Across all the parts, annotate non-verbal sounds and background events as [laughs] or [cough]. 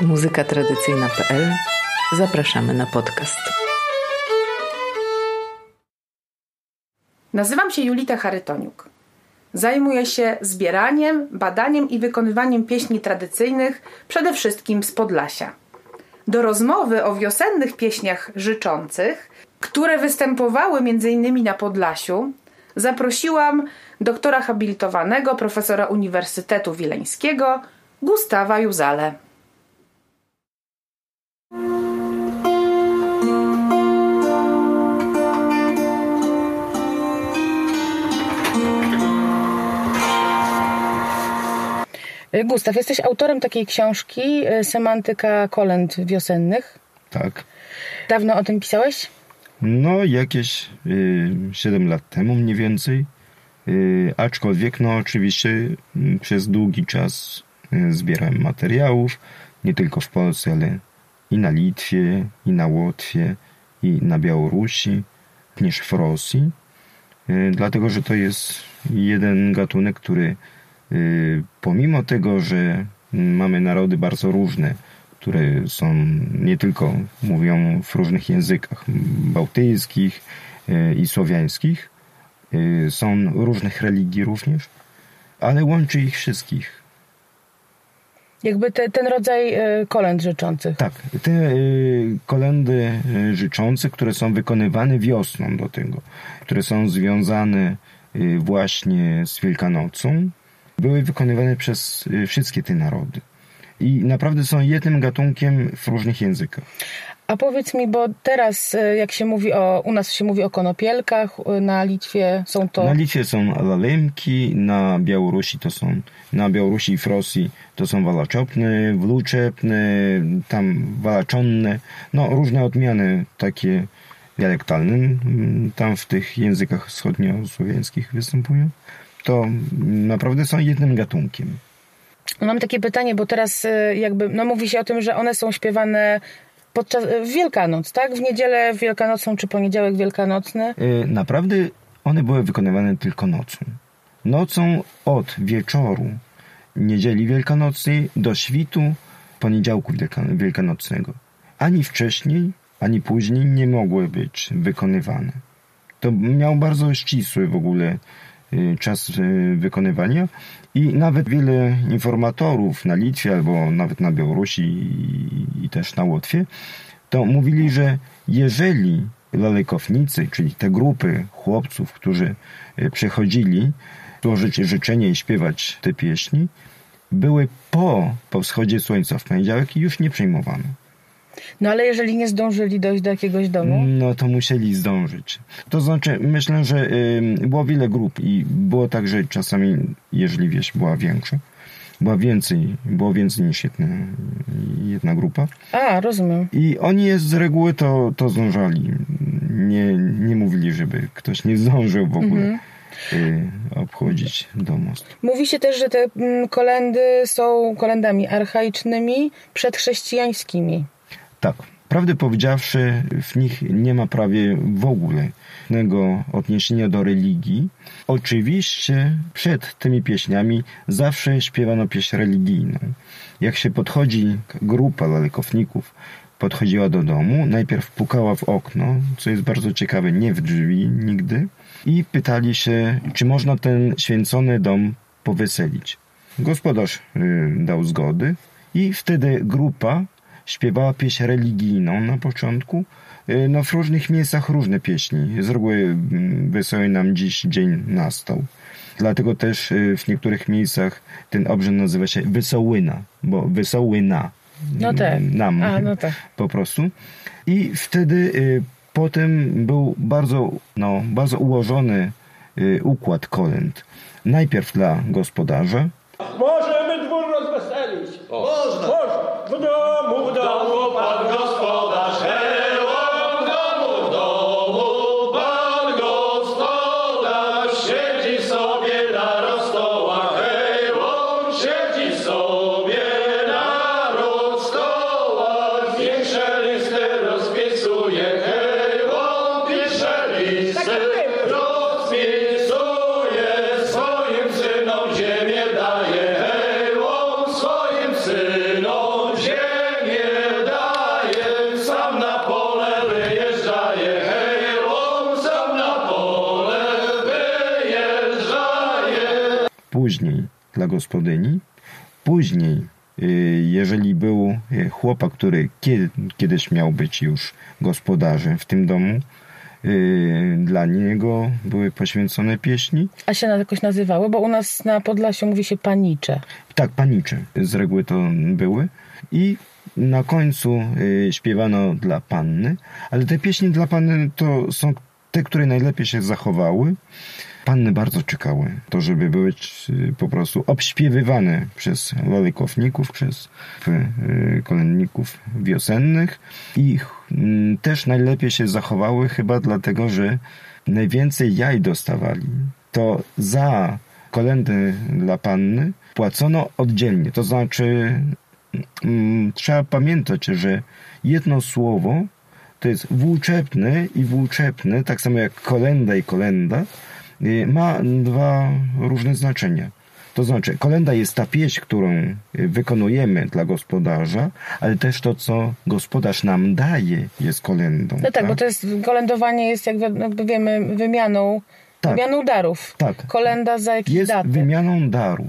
muzykatradycyjna.pl Zapraszamy na podcast. Nazywam się Julita Charytoniuk. Zajmuję się zbieraniem, badaniem i wykonywaniem pieśni tradycyjnych, przede wszystkim z Podlasia. Do rozmowy o wiosennych pieśniach życzących, które występowały m.in. na Podlasiu, zaprosiłam doktora habilitowanego, profesora Uniwersytetu Wileńskiego, Gustawa Juzale. Gustaw, jesteś autorem takiej książki e, Semantyka kolęd wiosennych. Tak. Dawno o tym pisałeś? No, jakieś y, 7 lat temu mniej więcej. Y, aczkolwiek, no oczywiście y, przez długi czas y, zbierałem materiałów, nie tylko w Polsce, ale i na Litwie, i na Łotwie, i na Białorusi, również w Rosji. Y, dlatego, że to jest jeden gatunek, który pomimo tego, że mamy narody bardzo różne, które są nie tylko mówią w różnych językach bałtyckich y, i słowiańskich, y, są różnych religii również, ale łączy ich wszystkich. Jakby te, ten rodzaj kolęd życzących. Tak, te y, kolendy y, życzące, które są wykonywane wiosną do tego, które są związane y, właśnie z Wielkanocą, były wykonywane przez y, wszystkie te narody. I naprawdę są jednym gatunkiem w różnych językach. A powiedz mi, bo teraz e, jak się mówi o, u nas się mówi o konopielkach, e, na Litwie są to... Na Litwie są lalemki, na Białorusi to są, na Białorusi i w Rosji to są walaczopne, wluczepne, tam walaczonne, no różne odmiany takie dialektalne, mm, tam w tych językach wschodniosłowiańskich występują. To naprawdę są jednym gatunkiem. Mam takie pytanie, bo teraz e, jakby, no mówi się o tym, że one są śpiewane podczas, w Wielkanoc, tak? W niedzielę wielkanocną czy poniedziałek wielkanocny. Y, Naprawdę one były wykonywane tylko nocą. Nocą od wieczoru niedzieli wielkanocnej do świtu poniedziałku wielka- wielkanocnego. Ani wcześniej, ani później nie mogły być wykonywane. To miał bardzo ścisły w ogóle y, czas y, wykonywania i nawet wiele informatorów na Litwie albo nawet na Białorusi i, też na Łotwie to mówili, że jeżeli lalekownicy, czyli te grupy chłopców, którzy y, przychodzili złożyć życzenie i śpiewać te pieśni, były po, po wschodzie słońca w poniedziałek już nie przyjmowano. No ale jeżeli nie zdążyli dojść do jakiegoś domu, No to musieli zdążyć. To znaczy, myślę, że y, było wiele grup i było tak, że czasami, jeżeli wieś była większa, była więcej, było więcej niż jedna, jedna grupa. a rozumiem. I oni z reguły to, to zdążali. Nie, nie mówili, żeby ktoś nie zdążył w ogóle y, obchodzić do mostu. Mówi się też, że te mm, kolendy są kolendami archaicznymi, przedchrześcijańskimi. Tak. Prawdę powiedziawszy, w nich nie ma prawie w ogóle żadnego odniesienia do religii. Oczywiście przed tymi pieśniami zawsze śpiewano pieśń religijną. Jak się podchodzi, grupa lalekowników podchodziła do domu, najpierw pukała w okno, co jest bardzo ciekawe, nie w drzwi nigdy, i pytali się, czy można ten święcony dom poweselić. Gospodarz y, dał zgody i wtedy grupa śpiewała pieśń religijną na początku. Y, No w różnych miejscach różne pieśni. Z reguły mm, wesoły nam dziś dzień nastał. Dlatego też y, w niektórych miejscach ten obrzęd nazywa się Wesołyna, bo Wesołyna. No tak. Nam A, no tak. po prostu. I wtedy y, potem był bardzo, no, bardzo ułożony układ kolęd. Najpierw dla gospodarza, Możemy dwór rozweselić. Można. W później dla gospodyni, później y, jeżeli był y, chłopak, który kiedy, kiedyś miał być już gospodarzem w tym domu, y, dla niego były poświęcone pieśni. A się jakoś nazywały? Bo u nas na Podlasiu mówi się panicze. Tak, panicze z reguły to były. I na końcu śpiewano dla panny, ale te pieśni dla panny to są te, które najlepiej się zachowały. Panny bardzo czekały, to żeby były y, po prostu obśpiewywane przez lalekowników, przez y, kolędników wiosennych. I y, też najlepiej się zachowały chyba dlatego, że najwięcej jaj dostawali. To za kolendy dla panny płacono oddzielnie, to znaczy mm, trzeba pamiętać, że jedno słowo to jest włóczepne i włóczepne, tak samo jak kolenda i kolenda, ma dwa różne znaczenia. To znaczy, kolenda jest ta pieśń, którą y, wykonujemy dla gospodarza, ale też to, co gospodarz nam daje, jest kolendą. No tak, bo to jest, kolędowanie jest, jak jakby wiemy, wymianą, Tak. wymianą darów. Tak. Kolenda za jakieś jest daty. wymianą darów.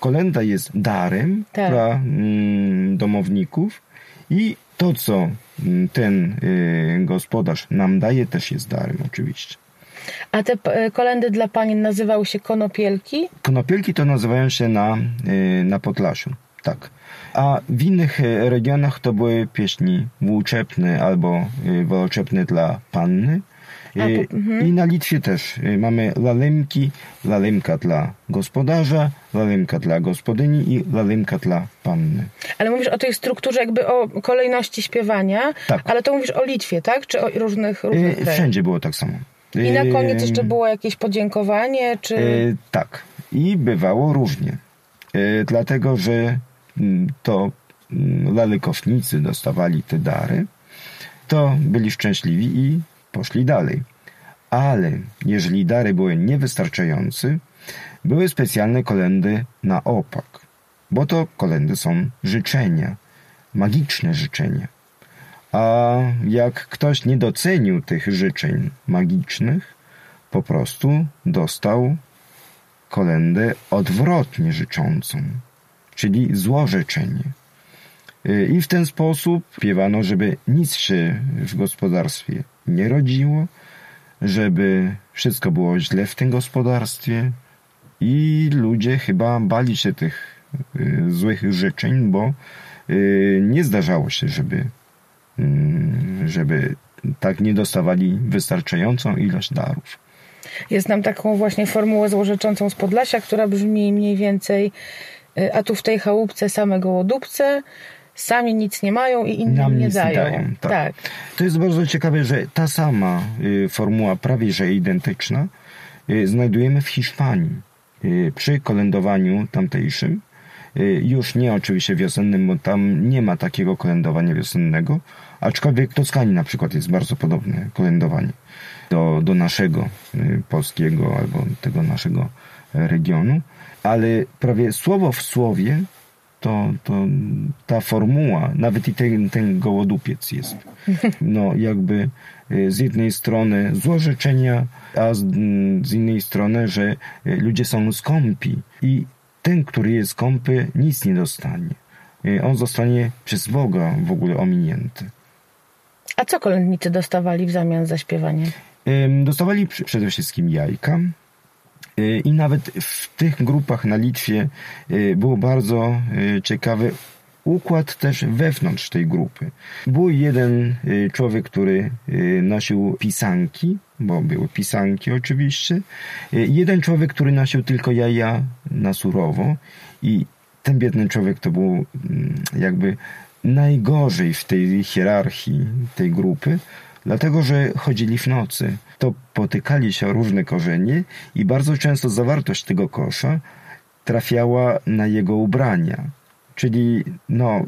Kolenda jest darem Tak. dla mm, domowników i to, co mm, ten y, gospodarz nam daje, też jest darem oczywiście. A te e, kolendy dla panien nazywały się konopielki? Konopielki to nazywają się na, y, na Podlasiu, tak. A w innych y, regionach to były pieśni włóczepne albo woloczepne dla panny. A, Y, po- mhm. I na Litwie też mamy lalemki, lalemka dla gospodarza, lalemka dla gospodyni i lalemka dla panny. Ale mówisz o tej strukturze, jakby o kolejności śpiewania, Tak. ale to mówisz o Litwie, tak? Czy o różnych, różnych krajach? Wszędzie było tak samo. I na koniec jeszcze było jakieś podziękowanie, czy... E, tak. I bywało różnie. E, dlatego, że mm, to mm, lalekownicy dostawali te dary, to byli szczęśliwi i poszli dalej. Ale jeżeli dary były niewystarczające, były specjalne kolendy na opak. Bo to kolendy są życzenia, magiczne życzenia. A jak ktoś nie docenił tych życzeń magicznych, po prostu dostał kolendę odwrotnie życzącą, czyli złożyczenie. Y, I w ten sposób śpiewano, żeby nic się w gospodarstwie nie rodziło, żeby wszystko było źle w tym gospodarstwie i ludzie chyba bali się tych y, złych życzeń, bo y, nie zdarzało się, żeby, żeby tak nie dostawali wystarczającą ilość darów. Ja znam taką właśnie formułę złożyczącą z Podlasia, która brzmi mniej więcej y, a tu w tej chałupce same gołodupce, sami nic nie mają i innym Nam nie dają. dają, tak. tak. To jest bardzo ciekawe, że ta sama y, formuła, prawie że identyczna, y, znajdujemy w Hiszpanii. Przy kolędowaniu tamtejszym, już nie oczywiście wiosennym, bo tam nie ma takiego kolędowania wiosennego, aczkolwiek Toskanii na przykład jest bardzo podobne kolędowanie do, do naszego y, polskiego albo tego naszego regionu, ale prawie słowo w słowie to, to ta formuła, nawet i ten, ten gołodupiec jest, no jakby y, z jednej strony złożyczenia, a z, z innej strony, że y, ludzie są skąpi i ten, który jest skąpy, nic nie dostanie. On zostanie przez Boga w ogóle ominięty. A co kolędnicy dostawali w zamian za śpiewanie? Dostawali przede wszystkim jajka. Y, I nawet w tych grupach na Litwie y, był bardzo y, ciekawy układ też wewnątrz tej grupy. Był jeden człowiek, który nosił pisanki, bo były pisanki oczywiście. Jeden człowiek, który nosił tylko jaja na surowo i ten biedny człowiek to był mm, jakby najgorzej w tej hierarchii tej grupy, dlatego że chodzili w nocy. To potykali się o różne korzenie i bardzo często zawartość tego kosza trafiała na jego ubrania. Czyli no,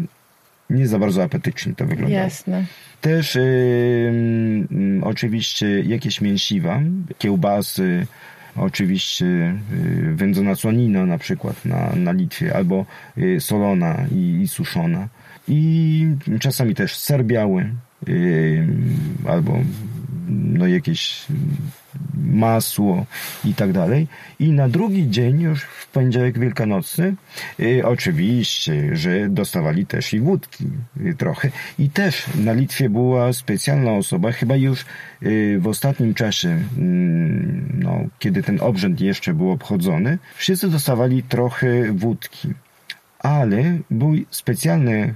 nie za bardzo apetycznie to wyglądało. Jasne. Też ym, ym, oczywiście jakieś mięsiwa, kiełbasy, oczywiście y, wędzona słonina na przykład na, na Litwie, albo y, solona i, i suszona. I czasami też ser biały, y, albo no jakieś masło i tak dalej. I na drugi dzień, już w poniedziałek wielkanocny, y, oczywiście, że dostawali też i wódki y, trochę. I też na Litwie była specjalna osoba, chyba już w ostatnim czasie, mm, no, kiedy ten obrzęd jeszcze był obchodzony, wszyscy dostawali trochę wódki. Ale był specjalny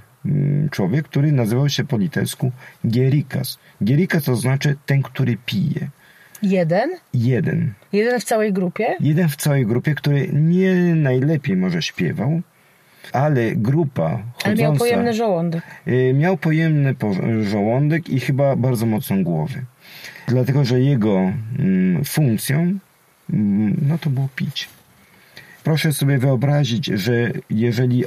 człowiek, który nazywał się po litewsku Gierikas. Gierikas to znaczy ten, który pije. Jeden? Jeden. Jeden w całej grupie? Jeden w całej grupie, który nie najlepiej może śpiewał, ale grupa chodząca... Ale miał pojemny żołądek. y, miał pojemny po- żołądek i chyba bardzo mocną głowę. Dlatego, że jego mm, funkcją mm, no to było pić. Proszę sobie wyobrazić, że jeżeli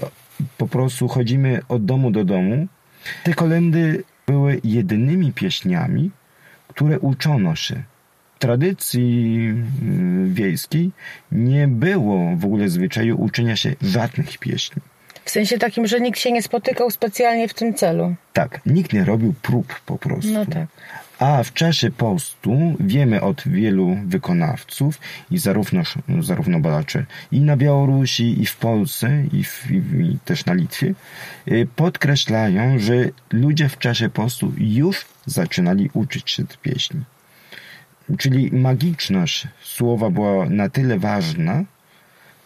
po prostu chodzimy od domu do domu, te kolendy były jedynymi pieśniami, które uczono się. W tradycji mm, wiejskiej nie było w ogóle zwyczaju uczenia się żadnych pieśni. W sensie takim, że nikt się nie spotykał specjalnie w tym celu. Tak, nikt nie robił prób po prostu. No tak. A w czasie postu wiemy od wielu wykonawców i zarówno, zarówno badaczy i na Białorusi, i w Polsce, i, w, i, też na Litwie, y, podkreślają, że ludzie w czasie postu już zaczynali uczyć się tej pieśni. Czyli magiczność słowa była na tyle ważna,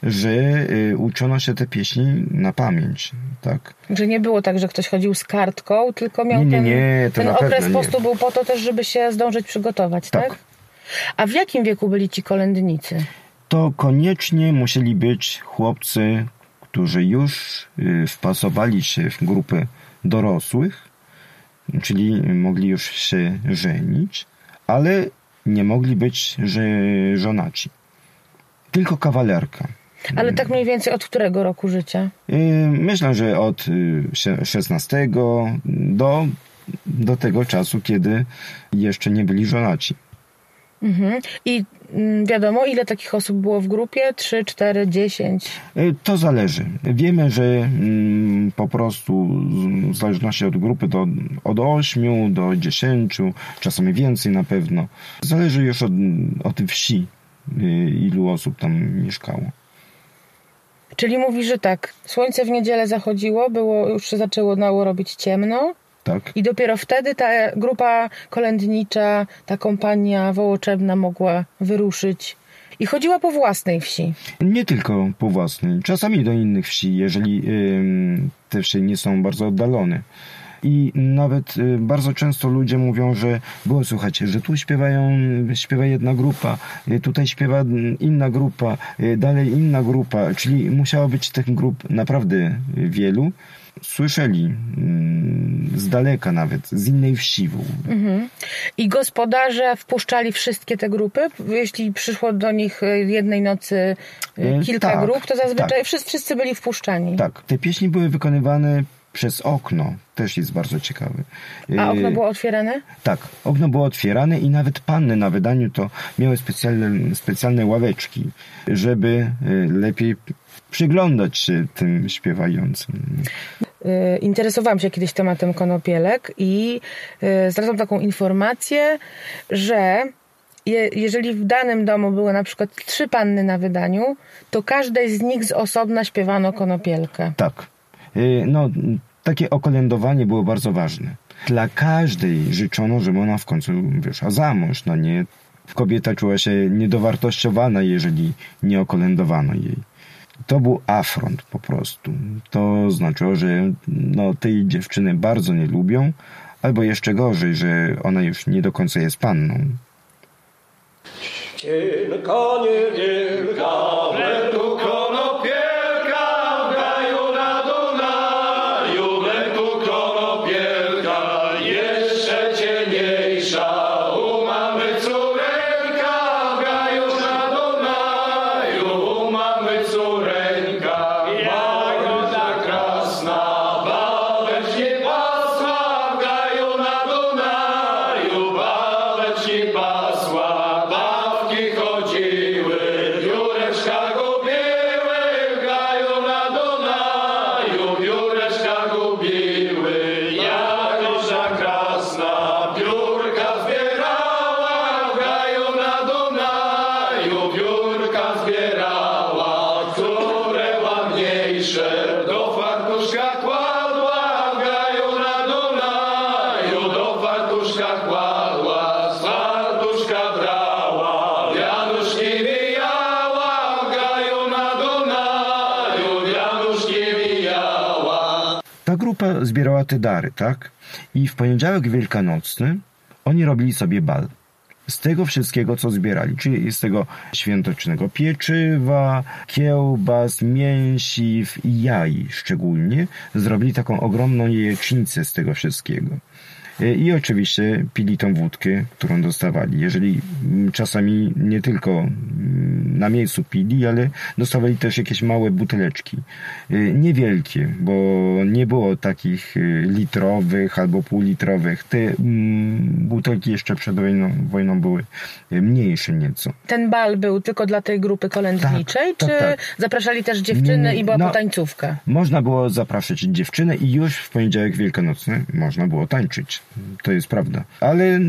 że y, uczono się te pieśni na pamięć, tak? Że nie było tak, że ktoś chodził z kartką, tylko miał Nie, nie, ten, nie, ten na okres postu był po to też, żeby się zdążyć przygotować, tak? Tak. A w jakim wieku byli ci kolędnicy? to koniecznie musieli być chłopcy, którzy już y, wpasowali się w grupę dorosłych, czyli mogli już się żenić, ale nie mogli być żonaci. Tylko kawalerka. Ale tak mniej więcej od którego roku życia? Y, Myślę, że od y, sie- 16 do, do tego czasu, kiedy jeszcze nie byli żonaci. Mhm. I mm, wiadomo, ile takich osób było w grupie? 3, 4, 10? Y, To zależy. Wiemy, że mm, po prostu w zależności od grupy to od 8 do 10, czasami więcej na pewno. Zależy już od, od wsi, y, ilu osób tam mieszkało. Czyli mówi, że tak, słońce w niedzielę zachodziło, było, już się zaczęło nało robić ciemno Tak? i dopiero wtedy ta grupa kolędnicza, ta kompania wołoczebna mogła wyruszyć i chodziła po własnej wsi. Nie tylko po własnej, czasami do innych wsi, jeżeli ym, te wsie nie są bardzo oddalone. I nawet y, bardzo często ludzie mówią, że było słuchajcie, że tu śpiewają, śpiewa jedna grupa, y, tutaj śpiewa mm, inna grupa, y, dalej inna grupa, czyli musiało być tych grup naprawdę wielu. Słyszeli mm, z daleka nawet, z innej wsi ogóle. I gospodarze wpuszczali wszystkie te grupy. Jeśli przyszło do nich jednej nocy kilka tak, grup, to zazwyczaj tak. wszyscy, wszyscy byli wpuszczani. Tak, te pieśni były wykonywane przez okno, też jest bardzo ciekawe. A okno Y, było otwierane? Tak, okno było otwierane i nawet panny na wydaniu to miały specjalne, specjalne ławeczki, żeby y, lepiej przyglądać się tym śpiewającym. Y, Interesowałam się kiedyś tematem konopielek i znalazłam taką informację, że je, jeżeli w danym domu były na przykład trzy panny na wydaniu, to każdej z nich z osobna śpiewano konopielkę. Tak, no takie okolędowanie było bardzo ważne. Dla każdej życzono, żeby ona w końcu wyszła za mąż, no nie. Kobieta czuła się niedowartościowana, jeżeli nie okolędowano jej. To był afront po prostu. To znaczyło, że no, tej dziewczyny bardzo nie lubią, albo jeszcze gorzej, że ona już nie do końca jest panną. Cienka niewielka, te dary, tak? I w poniedziałek wielkanocny oni robili sobie bal. Z tego wszystkiego, co zbierali, czyli z tego świętocznego pieczywa, kiełbas, mięsiw i jaj szczególnie, zrobili taką ogromną jajecznicę z tego wszystkiego. E, I oczywiście pili tą wódkę, którą dostawali. Jeżeli mm, czasami nie tylko mm, na miejscu pili, ale dostawali też jakieś małe buteleczki. E, Niewielkie, bo nie było takich e, litrowych albo półlitrowych. Te mm, butelki jeszcze przed wojną, wojną były mniejsze nieco. Ten bal był tylko dla tej grupy kolędniczej, Tak, czy tak, tak. zapraszali też dziewczyny i była no- potańcówka? Można było zapraszać dziewczynę i już w poniedziałek wielkanocny można było tańczyć. To jest prawda. Ale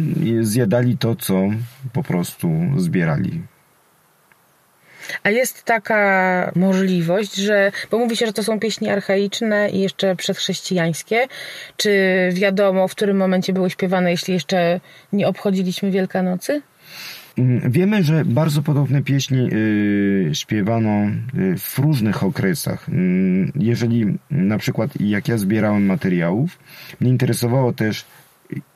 zjadali to, co po prostu zbierali. A jest taka możliwość, że, bo mówi się, że to są pieśni archaiczne i jeszcze przedchrześcijańskie. Czy wiadomo, w którym momencie były śpiewane, jeśli jeszcze nie obchodziliśmy Wielkanocy? Mm, Wiemy, że bardzo podobne pieśni y, śpiewano y, w różnych okresach. Mm, Jeżeli na przykład jak ja zbierałem materiałów, mnie interesowało też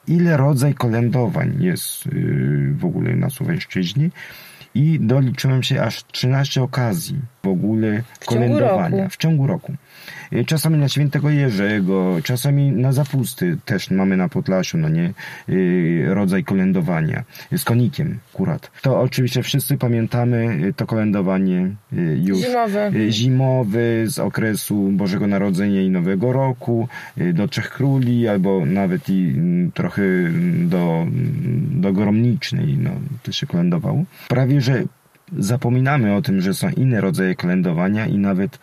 ile rodzaj kolędowań jest y, w ogóle na Słoweńszczyźnie i doliczyłem się aż 13 okazji w ogóle W kolędowania w ciągu roku. Y, Czasami na świętego Jerzego, czasami na zapusty też mamy na Podlasiu, no nie, y, rodzaj kolędowania z konikiem akurat. To oczywiście wszyscy pamiętamy y, to kolędowanie już Zimowe. zimowy z okresu Bożego Narodzenia i Nowego Roku do Trzech Króli albo nawet i mm, trochę mm, do, do Gromnicznej no, to się kolędowało. Prawie, że zapominamy o tym, że są inne rodzaje kolędowania i nawet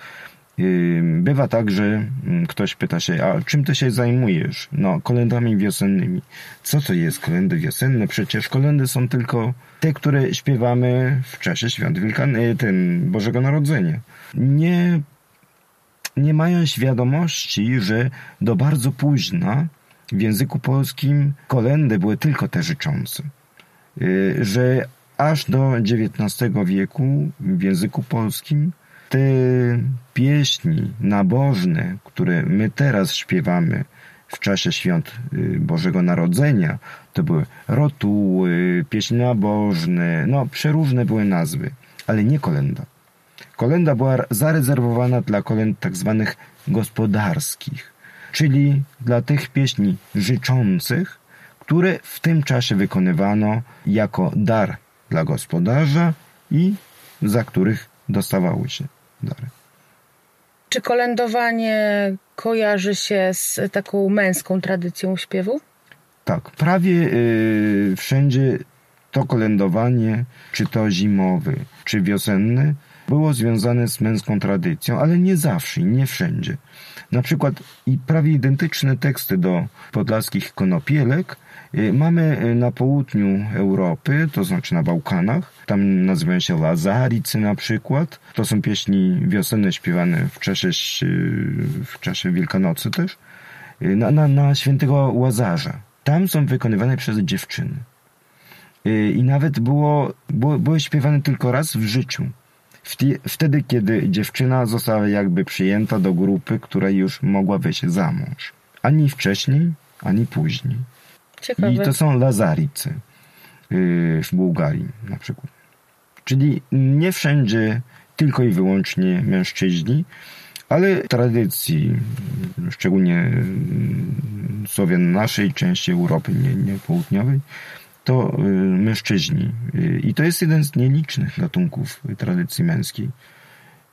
Bywa tak, że ktoś pyta się, a czym ty się zajmujesz? No, kolendami wiosennymi. Co to jest kolendy wiosenne? Przecież kolendy są tylko te, które śpiewamy w czasie świąt Wielkan yy, ten Bożego Narodzenia. Nie, nie mają świadomości, że do bardzo późna w języku polskim kolendy były tylko te życzące. Yy, Że aż do XIX wieku w języku polskim te pieśni nabożne, które my teraz śpiewamy w czasie świąt y, Bożego Narodzenia, to były rotuły, pieśni nabożne, no przeróżne były nazwy, ale nie kolenda. Kolenda była zarezerwowana dla kolęd tak zwanych gospodarskich, czyli dla tych pieśni życzących, które w tym czasie wykonywano jako dar dla gospodarza i za których dostawały się dary. Czy kolędowanie kojarzy się z taką męską tradycją śpiewu? Tak, prawie y, wszędzie to kolędowanie, czy to zimowe, czy wiosenne, było związane z męską tradycją, ale nie zawsze i nie wszędzie. Na przykład i prawie identyczne teksty do podlaskich konopielek mamy y, na południu Europy, to znaczy na Bałkanach. Tam nazywają się Lazaricy na przykład. To są pieśni wiosenne śpiewane w czasie, ś- w czasie Wielkanocy też. Y, Na, na, na świętego Łazarza. Tam są wykonywane przez dziewczyny. Y, I nawet było, było, były śpiewane tylko raz w życiu. Wtedy, kiedy dziewczyna została jakby przyjęta do grupy, która już mogła wyjść za mąż. Ani wcześniej, ani później. Ciekawe. I to są Lazaricy yy, w Bułgarii na przykład. Czyli nie wszędzie tylko i wyłącznie mężczyźni, ale tradycji, szczególnie mm, Słowian naszej części Europy, nie, nie południowej, to y, mężczyźni. Y, I to jest jeden z nielicznych gatunków tradycji męskiej.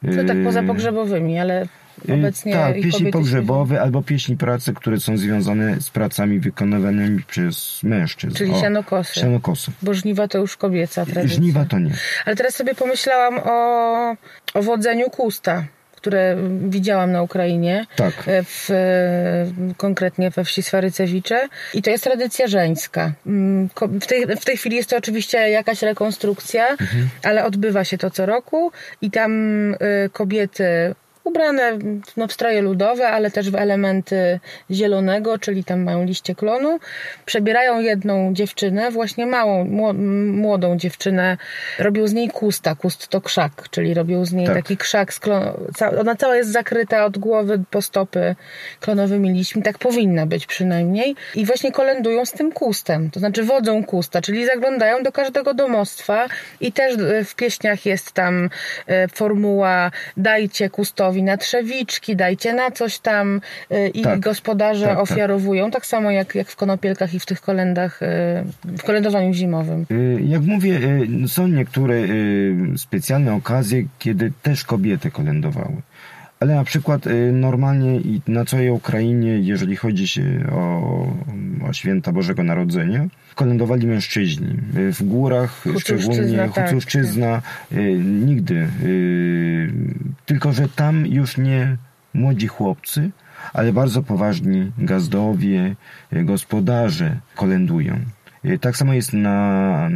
To tak poza pogrzebowymi, ale Y, obecnie Tak, pieśni pogrzebowe albo pieśni pracy, które są związane z pracami wykonywanymi przez mężczyzn. Czyli sianokosy. Sianokosy. Bo żniwa to już kobieca tradycja. Żniwa to nie. Ale teraz sobie pomyślałam o, o wodzeniu kusta, które widziałam na Ukrainie. Tak. e, W, e, konkretnie we wsi Swarycewicze. I to jest tradycja żeńska. Mm, W tej, w tej chwili jest to oczywiście jakaś rekonstrukcja, Mhm. ale odbywa się to co roku i tam e, kobiety ubrane no, w stroje ludowe, ale też w elementy zielonego, czyli tam mają liście klonu. Przebierają jedną dziewczynę, właśnie małą, mło- młodą dziewczynę. Robią z niej kusta. Kust to krzak, czyli robią z niej Tak. taki krzak. Z klon... Ona cała jest zakryta od głowy po stopy klonowymi liśćmi. Tak powinna być przynajmniej. I właśnie kolędują z tym kustem. To znaczy wodzą kusta, czyli zaglądają do każdego domostwa i też w pieśniach jest tam e, formuła dajcie kustowi na trzewiczki, dajcie na coś tam e, i Tak. gospodarze Tak, tak. ofiarowują, tak samo jak, jak w konopielkach i w tych kolendach, e, w kolędowaniu zimowym. Y, Jak mówię, y, są niektóre y, specjalne okazje, kiedy też kobiety kolędowały. Ale na przykład y, normalnie na całej Ukrainie, jeżeli chodzi się o, o święta Bożego Narodzenia, kolędowali mężczyźni. Y, W górach, Hucuszczyzna, szczególnie tak, Hucuszczyzna, y, nigdy. Y, Tylko, że tam już nie młodzi chłopcy, ale bardzo poważni gazdowie, y, gospodarze kolędują. Y, Tak samo jest na,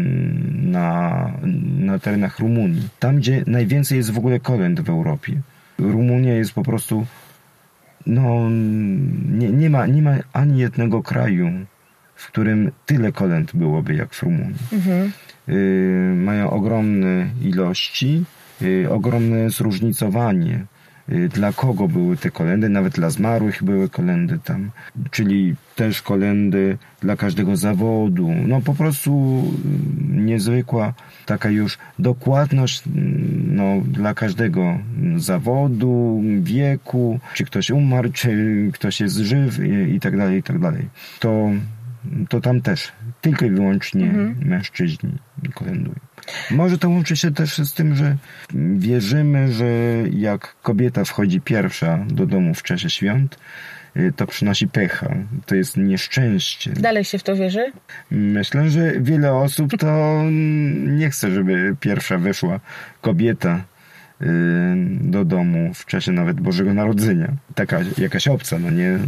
na, na terenach Rumunii. Tam, gdzie najwięcej jest w ogóle kolęd w Europie. Rumunia jest po prostu no, nie, nie, ma, nie ma ani jednego kraju, w którym tyle kolęd byłoby jak w Rumunii. Y, mają ogromne ilości, y, ogromne zróżnicowanie. Y, Dla kogo były te kolendy? Nawet dla zmarłych były kolendy tam. Czyli też kolendy dla każdego zawodu. No po prostu y, niezwykła taka już dokładność y, no, dla każdego zawodu, wieku, czy ktoś umarł, czy ktoś jest żyw i, i tak dalej, i tak dalej. To, to tam też tylko i wyłącznie mężczyźni kolędują. Może to łączy się też z tym, że wierzymy, że jak kobieta wchodzi pierwsza do domu w czasie świąt, to przynosi pecha. To jest nieszczęście. Dalej się w to wierzy? Myślę, że wiele osób to [laughs] nie chce, żeby pierwsza wyszła kobieta y, do domu w czasie nawet Bożego Narodzenia. Taka jakaś obca, no nie?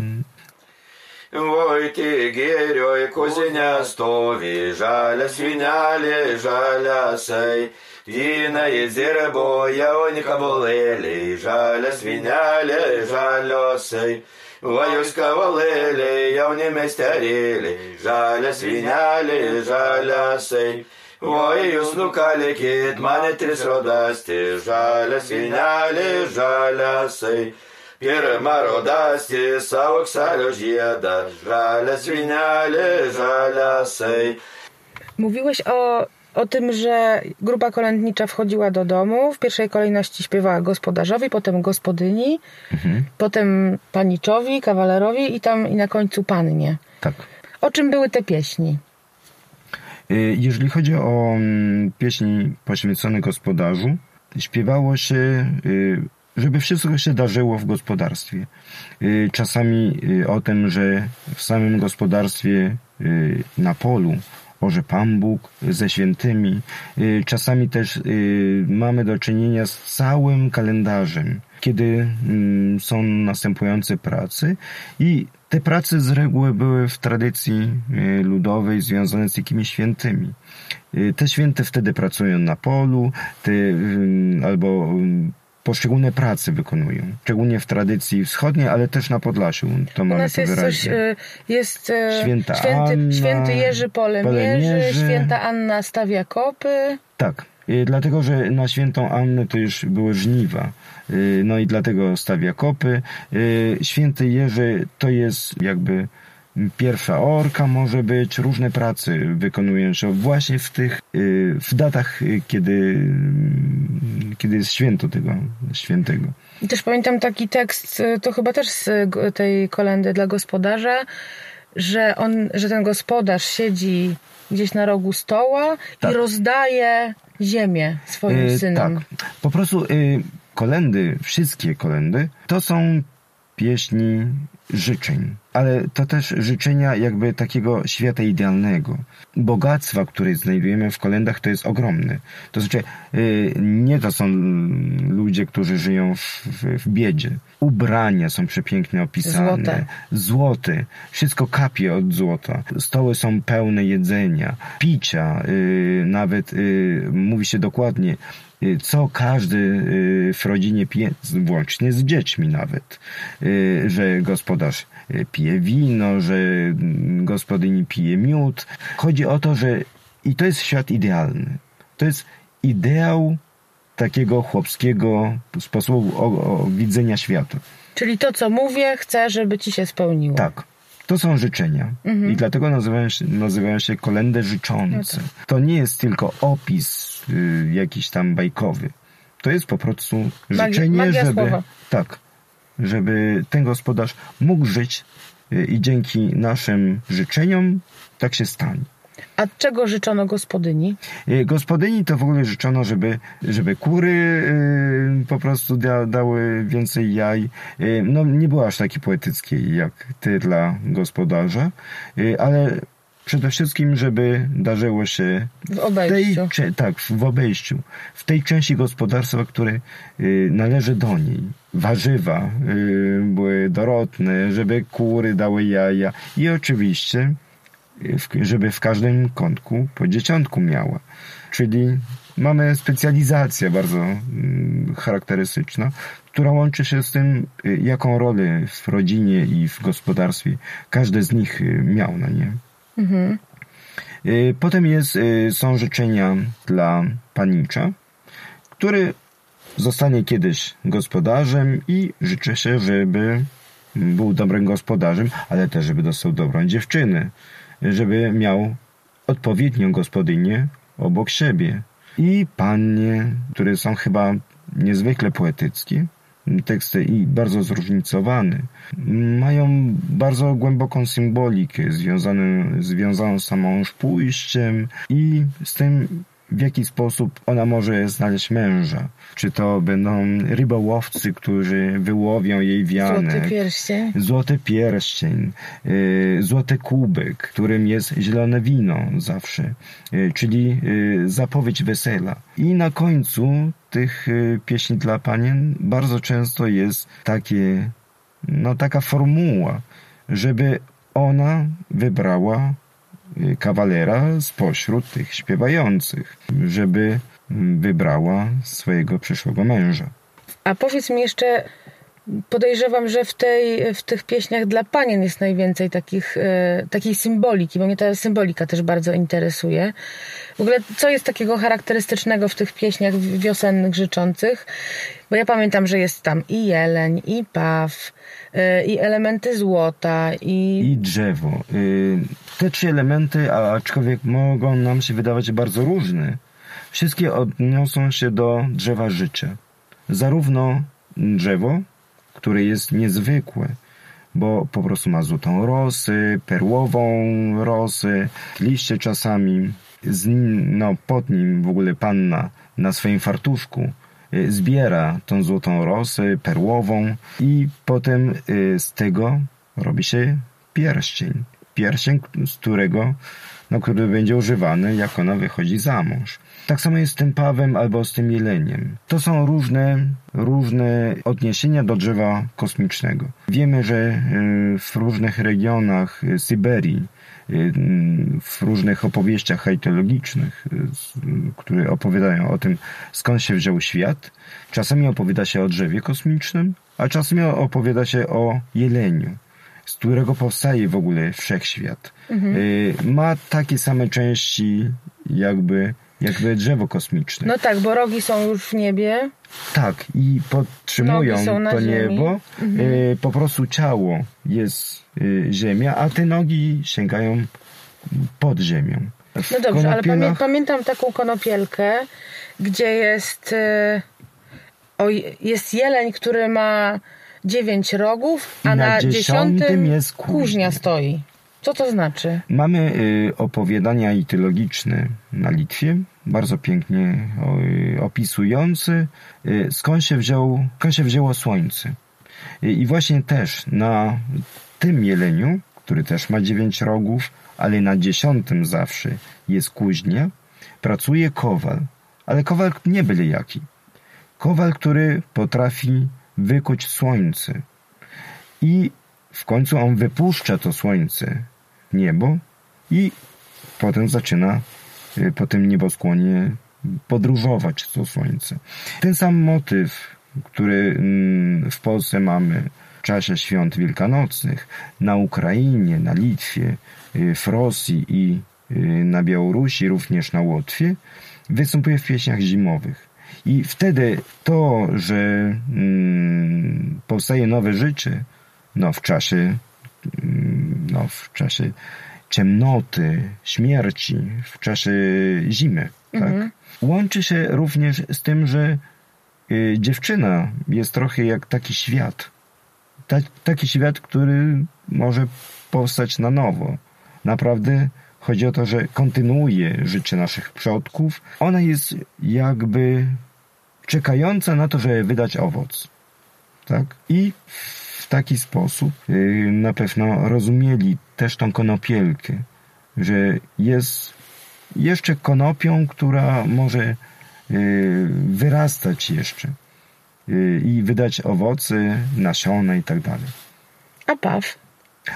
Oi, ty gėrioj kuzinė stovi, žalia svinelė, žalia sai. Jinai dirbo jaunika bolėliai, žalia svinelė, žaliosai. Vajus kavalėliai, jauni mesterėliai, žalia svinelė, žaliasai. Oi, jūs nukalėkit mane tris rodasti, žalia svinelė, žaliasai. Pirma rodasti savo ksalio žiedą, žalia svinelė, žaliasai. Mówiłeś o, o tym, że grupa kolędnicza wchodziła do domu. W pierwszej kolejności śpiewała gospodarzowi, potem gospodyni, potem paniczowi, kawalerowi i tam i na końcu pannie. Tak. O czym były te pieśni? Y, Jeżeli chodzi o mm, pieśni poświęcone gospodarzu, śpiewało się, y, żeby wszystko się darzyło w gospodarstwie. Y, Czasami o tym, że w samym gospodarstwie na polu orze Pan Bóg ze świętymi. Y, Czasami też y, mamy do czynienia z całym kalendarzem, kiedy mm, są następujące prace i te prace z reguły były w tradycji y, ludowej związane z jakimiś świętymi. Te święte wtedy pracują na polu, te, albo ym, poszczególne prace wykonują. Szczególnie w tradycji wschodniej, ale też na Podlasiu. To U mamy nas to jest coś, wyraźnie. y, jest y, Święta święty, Anna, święty Jerzy Polemierzy, Polemierzy. święta Anna stawia kopy. Tak. Dlatego, że na świętą Annę to już były żniwa. Y, No i dlatego stawia kopy. Y, Święty Jerzy to jest jakby pierwsza orka może być, różne prace wykonują się właśnie w tych, y, w datach, y, kiedy, mm, kiedy jest święto tego świętego. I też pamiętam taki tekst, y, to chyba też z y, tej kolendy dla gospodarza, że on, że ten gospodarz siedzi gdzieś na rogu stoła Tak. i rozdaje ziemię swoim Y, synom. Tak. Po prostu y, kolendy, wszystkie kolendy, to są pieśni życzeń, ale to też życzenia jakby takiego świata idealnego. Bogactwa, które znajdujemy w kolendach, to jest ogromne. To znaczy, y, nie to są ludzie, którzy żyją w, w, w biedzie. Ubrania są przepięknie opisane. Złote. Złoty. Wszystko kapie od złota. Stoły są pełne jedzenia, picia, y, nawet y, mówi się dokładnie, co każdy w rodzinie pije, włącznie z dziećmi nawet, że gospodarz y, pije wino, że gospodyni pije miód. Chodzi o to, że i to jest świat idealny. To jest ideał takiego chłopskiego sposobu o, o widzenia świata. Czyli to, co mówię, chcę, żeby ci się spełniło. Tak. To są życzenia. I dlatego nazywają się, nazywają się kolendy życzące. To nie jest tylko opis y, jakiś tam bajkowy. To jest po prostu Magia- życzenie, magia żeby. słowa. Tak. Żeby ten gospodarz mógł żyć i dzięki naszym życzeniom tak się stanie. A czego życzono gospodyni? Y, Gospodyni to w ogóle życzono, żeby, żeby kury y, po prostu da, dały więcej jaj. Y, no nie było aż takiej poetyckiej jak ty dla gospodarza, y, ale przede wszystkim, żeby darzyło się W tej, obejściu. cze- tak, w obejściu, w tej części gospodarstwa, które y, należy do niej. Warzywa y, były dorodne, żeby kury dały jaja i oczywiście, y, w, żeby w każdym kątku po dzieciątku miała. Czyli mamy specjalizację bardzo mm, charakterystyczna, która łączy się z tym, jaką rolę w rodzinie i w gospodarstwie każdy z nich miał, no nie? Y, Potem jest, y, są życzenia dla panicza, który zostanie kiedyś gospodarzem i życzy się, żeby był dobrym gospodarzem, ale też, żeby dostał dobrą dziewczynę, żeby miał odpowiednią gospodynię obok siebie. I pannie, które są chyba niezwykle poetyckie, teksty i bardzo zróżnicowane, mają bardzo głęboką symbolikę związaną, związaną z samą pójściem i z tym, w jaki sposób ona może znaleźć męża. Czy to będą rybołowcy, którzy wyłowią jej wianek. Złoty pierścień. Złoty pierścień, y, złoty kubek, którym jest zielone wino zawsze, y, czyli y, zapowiedź wesela. I na końcu tych y, pieśni dla panien bardzo często jest takie, no taka formuła, żeby ona wybrała y, kawalera spośród tych śpiewających, żeby mm, wybrała swojego przyszłego męża. A powiedz mi jeszcze, podejrzewam, że w, tej, w tych pieśniach dla panien jest najwięcej takich, e, takiej symboliki, bo mnie ta symbolika też bardzo interesuje. W ogóle, co jest takiego charakterystycznego w tych pieśniach wiosennych życzących? Bo ja pamiętam, że jest tam i jeleń, i paw, e, i elementy złota, i... i drzewo. Y, Te trzy elementy, aczkolwiek mogą nam się wydawać bardzo różne, wszystkie odniosą się do drzewa życia. Zarówno drzewo, które jest niezwykłe, bo po prostu ma złotą rosę, perłową rosę, liście czasami, z nim, no, pod nim w ogóle panna na swoim fartuszku y, zbiera tą złotą rosę perłową i potem y, z tego robi się pierścień. Pierścień, z którego, no, który będzie używany, jak ona wychodzi za mąż. Tak samo jest z tym pawem albo z tym jeleniem. To są różne, różne odniesienia do drzewa kosmicznego. Wiemy, że y, w różnych regionach y, Syberii, y, w różnych opowieściach hajtologicznych, które opowiadają o tym, skąd się wziął świat, czasami opowiada się o drzewie kosmicznym, a czasami opowiada się o jeleniu z którego powstaje w ogóle wszechświat. Y, Ma takie same części jakby, jakby drzewo kosmiczne. No tak, bo rogi są już w niebie. Tak, i podtrzymują to ziemi. niebo. Y, Po prostu ciało jest y, ziemia, a te nogi sięgają pod ziemią. W No dobrze, ale pamię pamiętam taką konopielkę, gdzie jest, e, o, jest jeleń, który ma dziewięć rogów, a na na, dziesiątym dziesiątym jest kuźnia. kuźnia stoi. Co to znaczy? Mamy y, opowiadania itylogiczne na Litwie, bardzo pięknie y, opisujące, y, skąd się, wziął, skąd się wzięło słońce. I właśnie też na tym jeleniu, który też ma dziewięć rogów, ale na dziesiątym zawsze jest kuźnia, pracuje kowal. Ale kowal nie byle jaki. Kowal, który potrafi wykuć słońce. I w końcu on wypuszcza to słońce niebo i potem zaczyna y, po tym nieboskłonie podróżować to słońce. Ten sam motyw, który mm, w Polsce mamy w czasie świąt wielkanocnych, na Ukrainie, na Litwie, y, w Rosji i y, na Białorusi, również na Łotwie, występuje w pieśniach zimowych. I wtedy to, że mm, powstaje nowe życie, no w czasie, mm, no w czasie ciemnoty, śmierci, w czasie zimy, tak? Łączy się również z tym, że y, dziewczyna jest trochę jak taki świat. Ta, taki świat, który może powstać na nowo. Naprawdę chodzi o to, że kontynuuje życie naszych przodków. Ona jest jakby czekająca na to, żeby wydać owoc. Tak? I w taki sposób y, na pewno rozumieli też tą konopielkę, że jest jeszcze konopią, która może y, wyrastać jeszcze y, i wydać owoce, nasiona i tak dalej. A paw?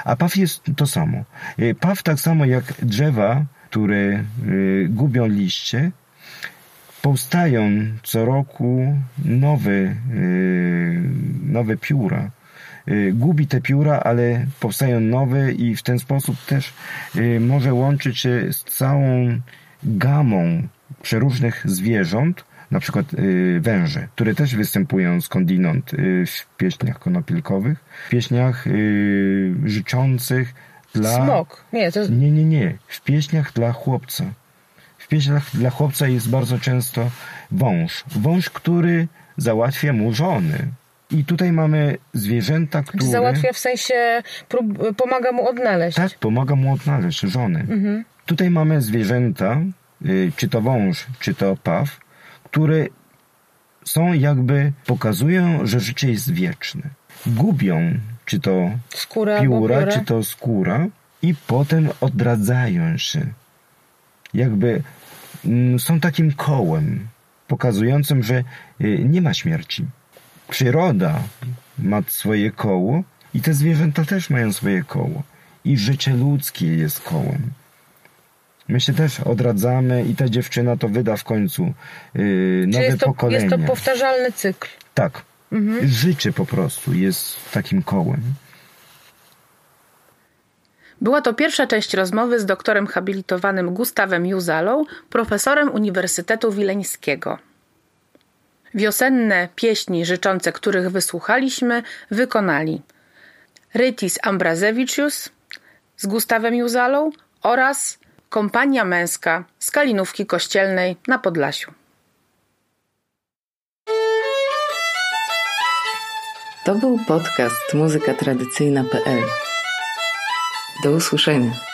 A paw jest to samo. Y, Paw tak samo jak drzewa, które y, gubią liście, powstają co roku nowe, y, nowe pióra. Gubi te pióra, ale powstają nowe i w ten sposób też może łączyć się z całą gamą przeróżnych zwierząt, na przykład y, węże, które też występują skądinąd y, w pieśniach konopielkowych, w pieśniach y, życzących dla... Smok. Nie, to. Nie, nie, nie. W pieśniach dla chłopca. W pieśniach dla chłopca jest bardzo często wąż. Wąż, który załatwia mu żony. I tutaj mamy zwierzęta, które... Załatwia w sensie, prób, pomaga mu odnaleźć. Tak, pomaga mu odnaleźć żony. Tutaj mamy zwierzęta, czy to wąż, czy to paw, które są jakby, pokazują, że życie jest wieczne. Gubią, czy to Skóra pióra. czy to skóra i potem odradzają się. Jakby mm, są takim kołem pokazującym, że y, nie ma śmierci. Przyroda ma swoje koło i te zwierzęta też mają swoje koło. I życie ludzkie jest kołem. My się też odradzamy i ta dziewczyna to wyda w końcu yy, nowe jest to, pokolenie. jest to powtarzalny cykl. Tak. Życie po prostu jest takim kołem. Była to pierwsza część rozmowy z doktorem habilitowanym Gustawem Juzalą, profesorem Uniwersytetu Wileńskiego. Wiosenne pieśni życzące, których wysłuchaliśmy, wykonali Rytis Ambrazewicius z Gustawem Juzalą oraz kompania męska z Kalinówki Kościelnej na Podlasiu. To był podcast muzykatradycyjna.pl. Do usłyszenia.